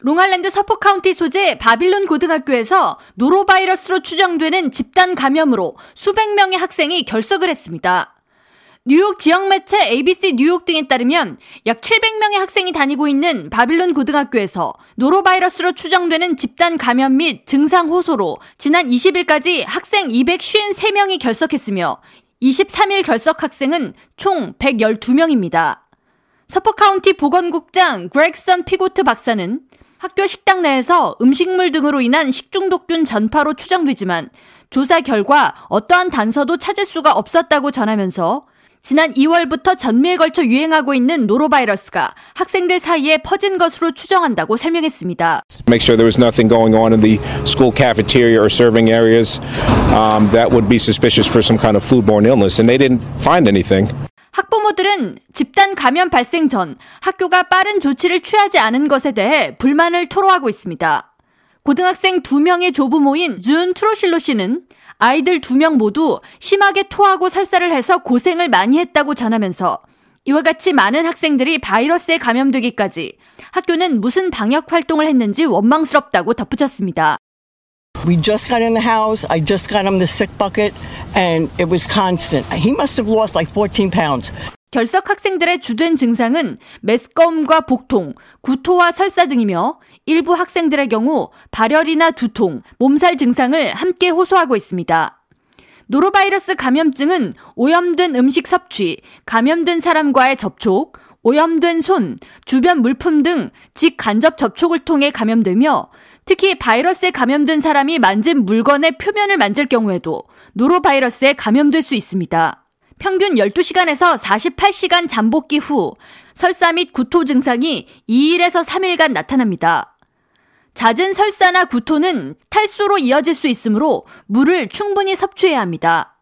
롱아일랜드 서폭 카운티 소재 바빌론 고등학교에서 노로바이러스로 추정되는 집단 감염으로 수백 명의 학생이 결석을 했습니다. 뉴욕 지역 매체 ABC 뉴욕 등에 따르면 약 700명의 학생이 다니고 있는 바빌론 고등학교에서 노로바이러스로 추정되는 집단 감염 및 증상 호소로 지난 20일까지 학생 253명이 결석했으며 23일 결석 학생은 총 112명입니다. 서퍼카운티 보건국장 그렉선 피고트 박사는 학교 식당 내에서 음식물 등으로 인한 식중독균 전파로 추정되지만 조사 결과 어떠한 단서도 찾을 수가 없었다고 전하면서 지난 2월부터 전미에 걸쳐 유행하고 있는 노로바이러스가 학생들 사이에 퍼진 것으로 추정한다고 설명했습니다. Make sure there was nothing going on in the school cafeteria or serving areas um, that would be suspicious for some kind of foodborne illness, and they didn't find anything. 학부모들은 집단 감염 발생 전 학교가 빠른 조치를 취하지 않은 것에 대해 불만을 토로하고 있습니다. 고등학생 2명의 조부모인 준 트로실로 씨는 아이들 2명 모두 심하게 토하고 설사를 해서 고생을 많이 했다고 전하면서 이와 같이 많은 학생들이 바이러스에 감염되기까지 학교는 무슨 방역 활동을 했는지 원망스럽다고 덧붙였습니다. We just got in the house. I just got him the sick bucket, and it was constant. He must have lost like 14 pounds. 결석 학생들의 주된 증상은 메스꺼움과 복통, 구토와 설사 등이며 일부 학생들의 경우 발열이나 두통, 몸살 증상을 함께 호소하고 있습니다. 노로바이러스 감염증은 오염된 음식 섭취, 감염된 사람과의 접촉, 오염된 손, 주변 물품 등 직간접 접촉을 통해 감염되며 특히 바이러스에 감염된 사람이 만진 물건의 표면을 만질 경우에도 노로바이러스에 감염될 수 있습니다. 평균 12시간에서 48시간 잠복기 후 설사 및 구토 증상이 2일에서 3일간 나타납니다. 잦은 설사나 구토는 탈수로 이어질 수 있으므로 물을 충분히 섭취해야 합니다.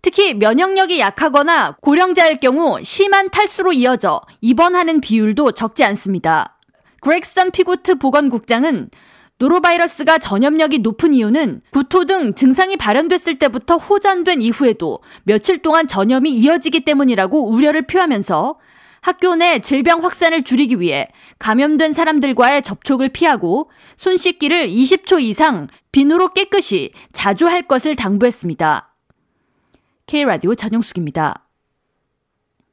특히 면역력이 약하거나 고령자일 경우 심한 탈수로 이어져 입원하는 비율도 적지 않습니다. 그렉선 피고트 보건국장은 노로바이러스가 전염력이 높은 이유는 구토 등 증상이 발현됐을 때부터 호전된 이후에도 며칠 동안 전염이 이어지기 때문이라고 우려를 표하면서 학교 내 질병 확산을 줄이기 위해 감염된 사람들과의 접촉을 피하고 손 씻기를 20초 이상 비누로 깨끗이 자주 할 것을 당부했습니다. K라디오 전영숙입니다.